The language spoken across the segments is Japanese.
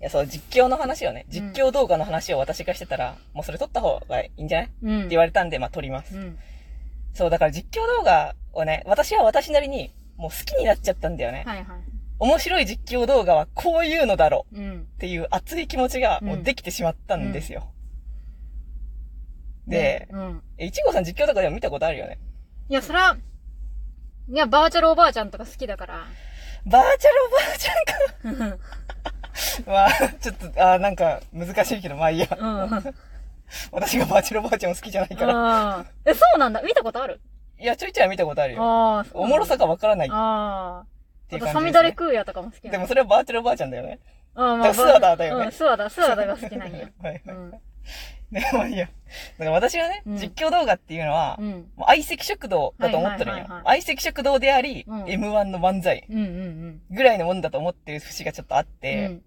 いや、そう、実況の話をね、実況動画の話を私がしてたら、もうそれ撮った方がいいんじゃない？ってうん。言われたんで、まあ撮ります。うん。そう、だから実況動画をね、私は私なりに、もう好きになっちゃったんだよね。はいはい。面白い実況動画はこういうのだろううん。っていう熱い気持ちがもうできてしまったんですよ。で、うん。えいちごさん実況とかでも見たことあるよね？いや、そら、いや、バーチャルおばあちゃんとか好きだから。バーチャルおばあちゃんか。まあ、ちょっと、あーなんか難しいけど、まあいいや。うん。私がバーチャルおばあちゃんを好きじゃないから。ああ。え、そうなんだ。見たことある？いや、ちょいちょい見たことあるよ。ああ。おもろさがわからないっああ。ていうあと、感じです、ね。サミダレクーヤとかも好きなのでもそれはバーチャルおばあちゃんだよね。ああ、だからスワダーだよねうん、スワダー、スワダーが好きなんや。はいはい。うん。ね、まあいいや。だから私はね、うん実況動画っていうのは、うん。もう相席食堂だと思ってるんよはいはいはいはい。相席食堂であり、うん M1 の漫才うんうんぐらいのもんだと思ってる節がちょっとあっうん。て、うん。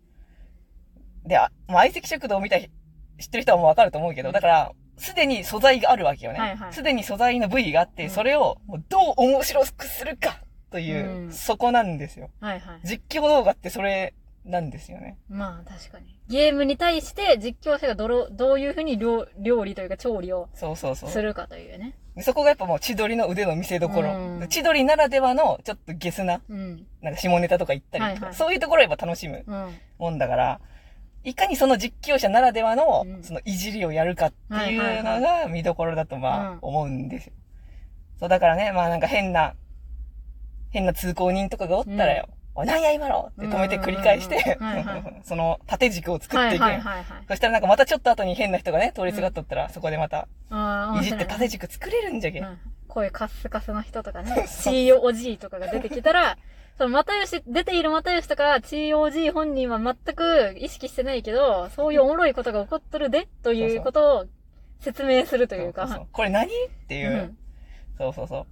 で、あもう相席食堂を見た人知ってる人はもうわかると思うけど、だから、すでに素材があるわけよね。はいはいすでに素材の部位があって、うんそれをどう面白くするかという、うんそこなんですよ。はいはい。実況動画ってそれなんですよね。まあ、確かに。ゲームに対して実況者がどろどういうふうに料料理というか調理をそうそうそう。するかというね。でそこがやっぱもう千鳥の腕の見せ所。うん千鳥ならではのちょっとゲスな、うん。なんか下ネタとか言ったりとか、はいはいそういうところをやっぱ楽しむうん。もんだから、いかにその実況者ならではの、うん。そのいじりをやるかっていうのが見どころだとまあうん。思うんですよ。そうだからね、まあなんか変な、変な通行人とかがおったらよ、おなんや今のって止めて繰り返してその縦軸を作はいっていく。そしたらなんかまたちょっと後に変な人がね、通りすがっとったら、そこでまた、い。じって縦軸作れるんじゃけ。うん声カッスカスの人とかね、COG とかが出てきたら、その、又吉、出ている又吉とか、COG 本人は全く意識してないけど、そういうおもろいことが起こっとるで、ということを説明するというか。そうそうこれ何っていうう。ん。そうそうそ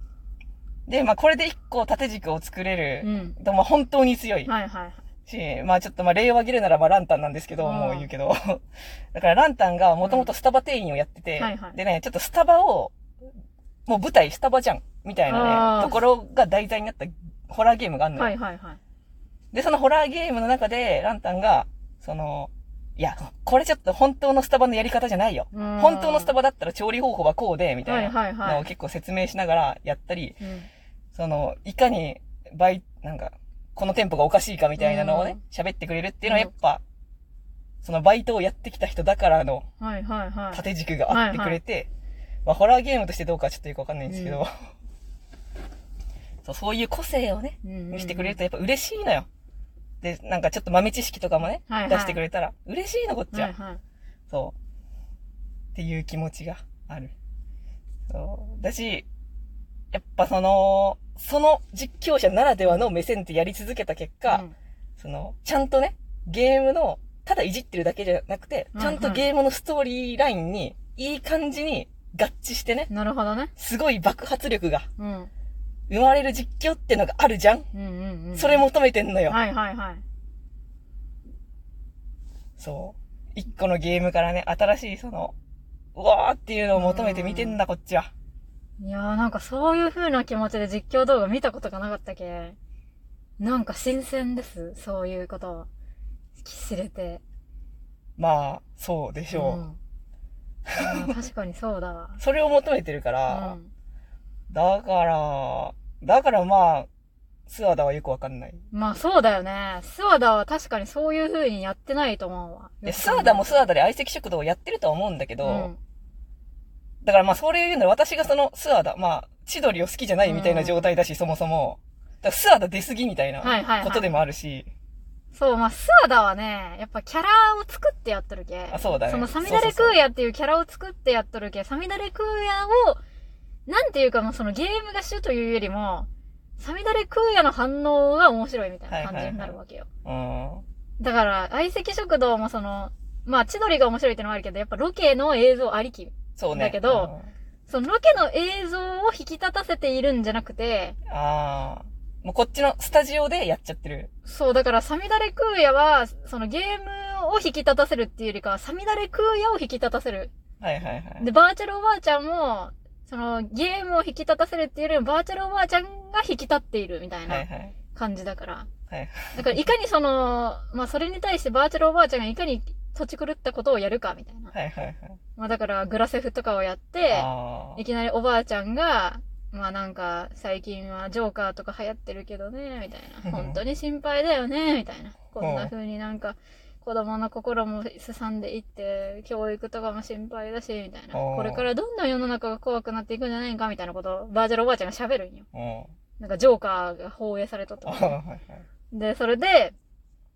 う。で、まあこれで一個縦軸を作れる。うん。まあ本当に強いはいはいはい。し、まあちょっとまあ令和切るならまあランタンなんですけど、うんもう言うけど。だからランタンがもともとスタバ店員をやってて、はいはいでね、ちょっとスタバを、もう舞台スタバじゃん、みたいなね、ところが題材になったホラーゲームがあるのよ。はいはいはい。で、そのホラーゲームの中で、ランタンが、その、いや、これちょっと本当のスタバのやり方じゃないよ。うん本当のスタバだったら調理方法はこうで、みたいはいはいはいなのを結構説明しながらやったり、うん。その、いかに、バイ、なんか、この店舗がおかしいかみたいなのをね、喋ってくれるっていうのはやっぱ、そのバイトをやってきた人だからのはいはいはい。縦軸があってくれて、まあ、ホラーゲームとしてどうかちょっとよくわかんないんですけど、うん そう、そういう個性をね、見せてくれるとやっぱ嬉しいのよ。で、なんかちょっと豆知識とかもね、はいはい出してくれたら、嬉しいのこっちは。はいはい。そう。っていう気持ちがある。そう。だし、やっぱその、その実況者ならではの目線ってやり続けた結果、うんその、ちゃんとね、ゲームの、ただいじってるだけじゃなくて、ちゃんとゲームのストーリーラインに、いい感じに合致してね、なるほどね。すごい爆発力がうん。生まれる実況ってのがあるじゃんうんうんうん。それ求めてんのよ。はいはいはい。そう。一個のゲームからね、新しいその、うわーっていうのを求めて見てんだ、こっちは。いやーなんかそういう風な気持ちで実況動画見たことがなかったけ。なんか新鮮です。そういうことを知れて。まあ、そうでしょう。んあー確かにそうだわ。それを求めてるかうら、ん。だから、だからまあ、スワダはよくわかんない。まあそうだよね。スワダは確かにそういう風にやってないと思うわ。で、スワダもスワダで相席食堂をやってるとは思うんだけど、うん。だからまあそれ言うなら私がそのスワダ、まあ、千鳥を好きじゃないみたいな状態だし、そもそも。だからスワダ出過ぎみたいなはいはいはいことでもあるし、そう、まあ、スワダはね、やっぱキャラを作ってやっとるけ。あそうだねそのサミダレクーヤっていうキャラを作ってやっとるけ、サミダレクーヤを、なんていうかもうそのゲームが主というよりも、サミダレクーヤの反応が面白いみたいな感じになるわけよ。うん。だから、相席食堂もその、まあ、千鳥が面白いってのもあるけど、やっぱロケの映像ありき。そうね。だけどそのロケの映像を引き立たせているんじゃなくて、うん、ああ。もうこっちのスタジオでやっちゃってる。そう、だからサミダレクーヤは、そのゲームを引き立たせるっていうよりかは、サミダレクーヤを引き立たせる。はいはいはい。で、バーチャルおばあちゃんも、そのゲームを引き立たせるっていうよりも、バーチャルおばあちゃんが引き立っているみたいはいは。ない感じだから。はい。だからいかにその、まあそれに対してバーチャルおばあちゃんがいかに土地狂ったことをやるかみたいな。はいはいはい。まあだからグラセフとかをやって、あいきなりおばあちゃんが、まあなんか、最近はジョーカーとか流行ってるけどね、みたいな。本当に心配だよね、みたいな。こんな風になんか、子供の心もすさんでいって、教育とかも心配だし、みたいな。これからどんどん世の中が怖くなっていくんじゃないか、みたいなことを、バーチャルおばあちゃんが喋るんよ。なんかジョーカーが放映されとった。で、それで、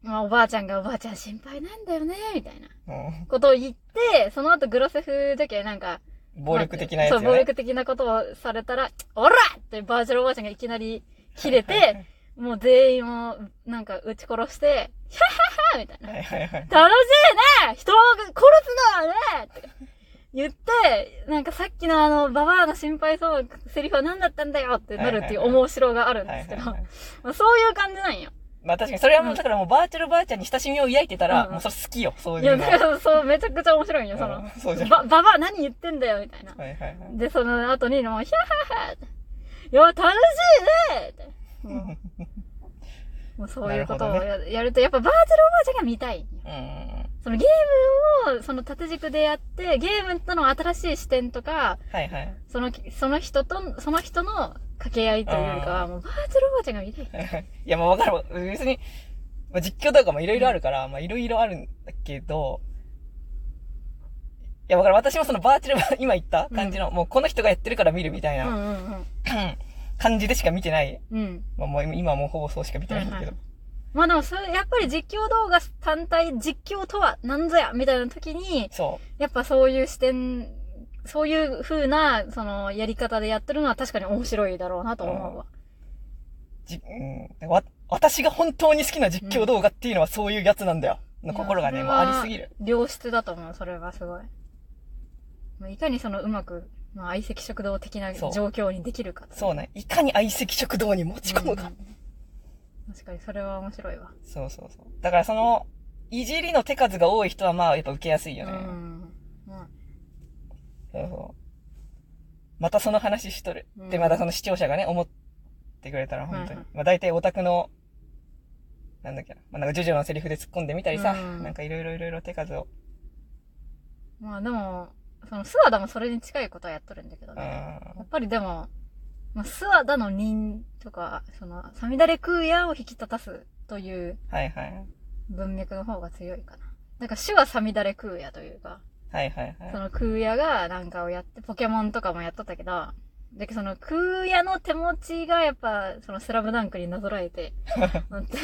まあおばあちゃんがおばあちゃん心配なんだよね、みたいなうん。ことを言って、その後グラセフだけなんか、暴力的なやつよね。そう、暴力的なことをされたら、おらってバーチャルおばあちゃんがいきなり切れて、もう全員をなんか撃ち殺して、ヒャッハッハみたいな。はいはいはい。楽しいね人を殺すのはねって言って、なんかさっきのあの、ババアの心配そうなセリフは何だったんだよってなるっていう面白があるんですけど、そういう感じなんよ。まあ確かに、それはもう、だからもうバーチャルばあちゃんに親しみを抱いてたら、うんもうそれ好きよ、そういや、いうのは。だからそう、めちゃくちゃ面白いんよ、そのうん。そうじゃん。ば、ババア何言ってんだよ、みたいな。はいはいはい。で、その後に、もう、ヒャッハッハって。いや、楽しいねって。もうもうそういうことをなるや,、やると、やっぱバーチャルおばあちゃんが見たい。うん。そのゲームを、その縦軸でやって、ゲームとの新しい視点とか、はいはい。その、その人と、その人の掛け合いというかもうバーチャルおばあちゃんが見たい。いや、まあわかるわ。別に、まあ、実況動画もいろいろあるから、まあいろいろあるんだけど、いや、わかる。私もそのバーチャルば、今言った感じの、もうこの人がやってるから見るみたいな、うんうん 感じでしか見てない。うん。うん。まあもう今はもうほぼそうしか見てないんだけど。はいまあでも、それ、やっぱり実況動画単体、実況とは何ぞやみたいな時に、そやっぱそういう視点、そういう風な、その、やり方でやってるのは確かに面白いだろうなと思うわ。う。じ、うん。わ、私が本当に好きな実況動画っていうのはそういうやつなんだよ。の心がね、もうありすぎる。。良質だと思う、それはすごい。まあいかにそのうまく、まあ、相席食堂的な状況にできるか。そうね。いかに相席食堂に持ち込むか。うん確かにそれは面白いわ。そうそうそう。だからその、いじりの手数が多い人はまあやっぱ受けやすいよね。うん。まそうそう。またその話しとる。うんで、またその視聴者がね、思ってくれたら本当に。はいはいまあ大体オタクの、なんだっけな。まあなんかジョジョのセリフで突っ込んでみたりさ、うんなんかいろいろいろいろ手数を。あ、まあでも、そのスワダもそれに近いことはやっとるんだけどうね。ん。やっぱりでも、まあ、スワダの人とか、その、サミダレクーヤを引き立たすというはいはい。文脈の方が強いかな。だから、主はサミダレクーヤというか、はいはいはい。そのクーヤがなんかをやって、ポケモンとかもやっとったけど、だけどそのクーヤの手持ちがやっぱ、そのスラムダンクになぞらえて、なって、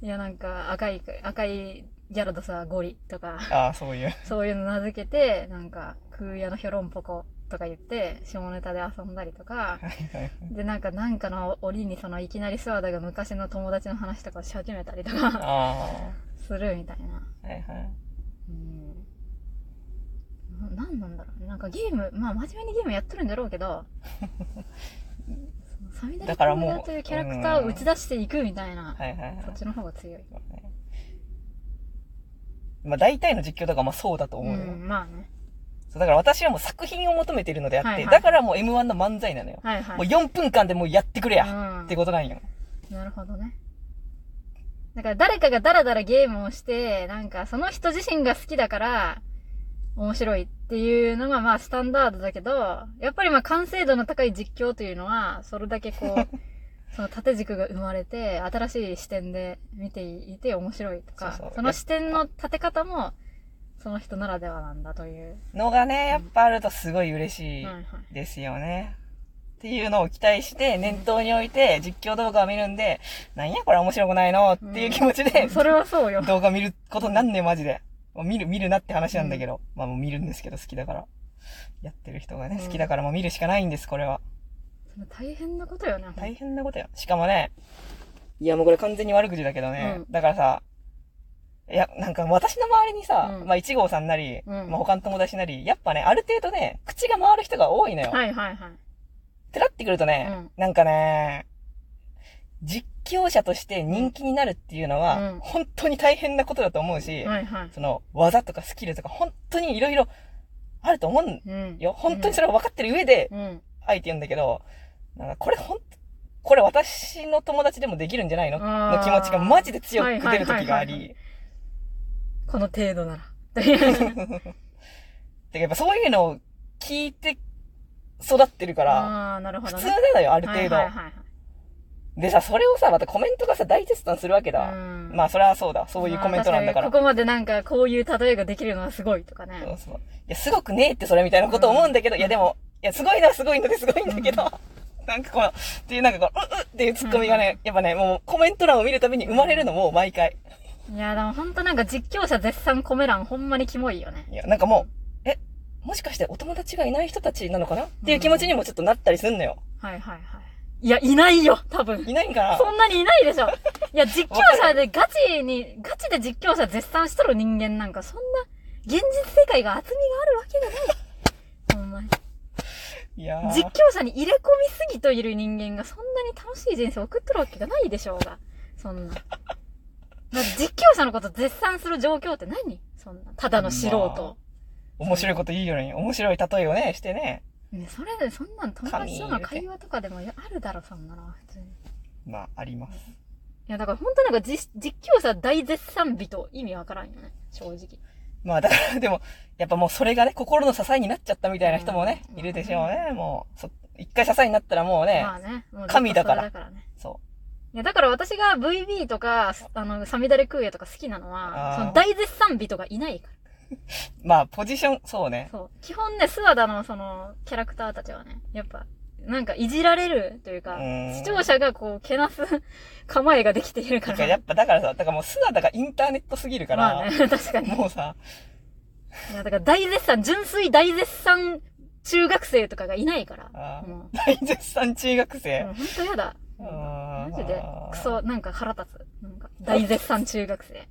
いやなんか赤い、赤いギャラドさ、ゴリとか、ああ、そういう。そういうの名付けて、なんか、空屋のヒョロンポコとか言って、下ネタで遊んだりとか、で、なんか、なんかの折にその、いきなりスワダが昔の友達の話とかし始めたりとか、あ するみたいな。あ。はいはい。うん。ななんなんだろうね。なんかゲーム、まあ真面目にゲームやってるんだろうけど、サミダレだからもうクーヤというキャラクターを打ち出していくみたいな、はいはいはいそっちの方が強い。まあ大体の実況とかまあそうだとう思うよ。ん、まあね。そうだから私はもう作品を求めてるのであって、はいはいだからもう M1 の漫才なのよ。はいはい。もう4分間でもうやってくれや、うんってことなんよ。なるほどね。だから誰かがダラダラゲームをして、なんかその人自身が好きだから、面白いっていうのがまあスタンダードだけど、やっぱりまあ完成度の高い実況というのは、それだけこう、その縦軸が生まれて、新しい視点で見ていて面白いとか、そうそうその視点の立て方も、その人ならではなんだという。のがね、やっぱあるとすごい嬉しいはいはい。ですよね。っていうのを期待して、念頭に置いて実況動画を見るんで、なんやこれ面白くないのっていう気持ちで、それはそうよ。動画見ることなんねマジで。もう見る、見るなって話なんだけど。まあもう見るんですけど、好きだから。やってる人がね、うん好きだからもう見るしかないんです、これは。その大変なことよね。大変なことよ。しかもね、いやもうこれ完全に悪口だけどね。うんだからさ、いや、なんか私の周りにさ、うんまあ一号さんなり、うんまあ他の友達なり、やっぱね、ある程度ね、口が回る人が多いのよ。はいはいはい。ってなってくるとね、うんなんかね、実況者として人気になるっていうのは、うん本当に大変なことだと思うし、はいはい。その技とかスキルとか本当にいろいろあると思うんうん。よ。本当にそれを分かってる上で、うん。あえて言うんだけど、なんかこれほん、これ私の友達でもできるんじゃないの？の気持ちがマジで強く出る時があはいはいはいはいはり。この程度なら。てかやっぱそういうのを聞いて育ってるから、ああ、なるほ普通どね。なのよ、ある程度。はいはいはいはいでさ、それをさ、またコメントがさ、大絶賛するわけだ。うんまあ、それはそうだ。そういうコメントなんだから。まあここまでなんか、こういう例えができるのはすごいとかね。そうそう。いや、すごくねえってそれみたいなこと思うんだけど、いやでも、いや、すごいのはすごいのですごいんだけど、なんかこの、っていうなんかこう、うっうっっていうツッコミがね、やっぱね、もうコメント欄を見るたびに生まれるのも毎回。いや、でもほんとなんか実況者絶賛コメ欄ほんまにキモいよね。いや、なんかもう、え、もしかしてお友達がいない人たちなのかな？っていう気持ちにもちょっとなったりすんのよ。はいはいはい。いや、いないよ、多分。いないんかな？そんなにいないでしょ。いや、実況者でガチに、ガチで実況者絶賛しとる人間なんか、そんな、現実世界が厚みがあるわけがない。ほんまに。いやー実況者に入れ込みすぎといる人間がそんなに楽しい人生を送ってるわけがないでしょうが。そんな。だって実況者のこと絶賛する状況って何？そんな。ただの素人。面白いこと言うように、面白い例えをね、してね。ね、それでそんなん友達との会話とかでもあるだろ、そんなの。普通に。いまあ、あります。や、だから本当なんか実実況者大絶賛人意味わからんよね。正直。まあ、だから、でも、やっぱもうそれがね、心の支えになっちゃったみたいな人もね、うんいるでしょうね。もう、そ、一回支えになったらもうね、まあね。もうずっと神だからそれだからね。そいや、だから私が VB とか、あの、サミダレクーエとか好きなのあは、ーその大絶賛人がいないから。う。まあ、ポジション、そうね。そう。基本ね、スワダのその、キャラクターたちはね、やっぱ、なんかいじられるというかうん、視聴者がこう、けなす 構えができているからやら。っぱ、だからさ、だからもう姿がインターネットすぎるから、まあね、確かに。もうさ、いや、だから大絶賛、純粋大絶賛中学生とかがいないから。も大絶賛中学う、生もう。ほんとやだ。マジで、クソ、なんか腹立つ。なんか、大絶賛中学生。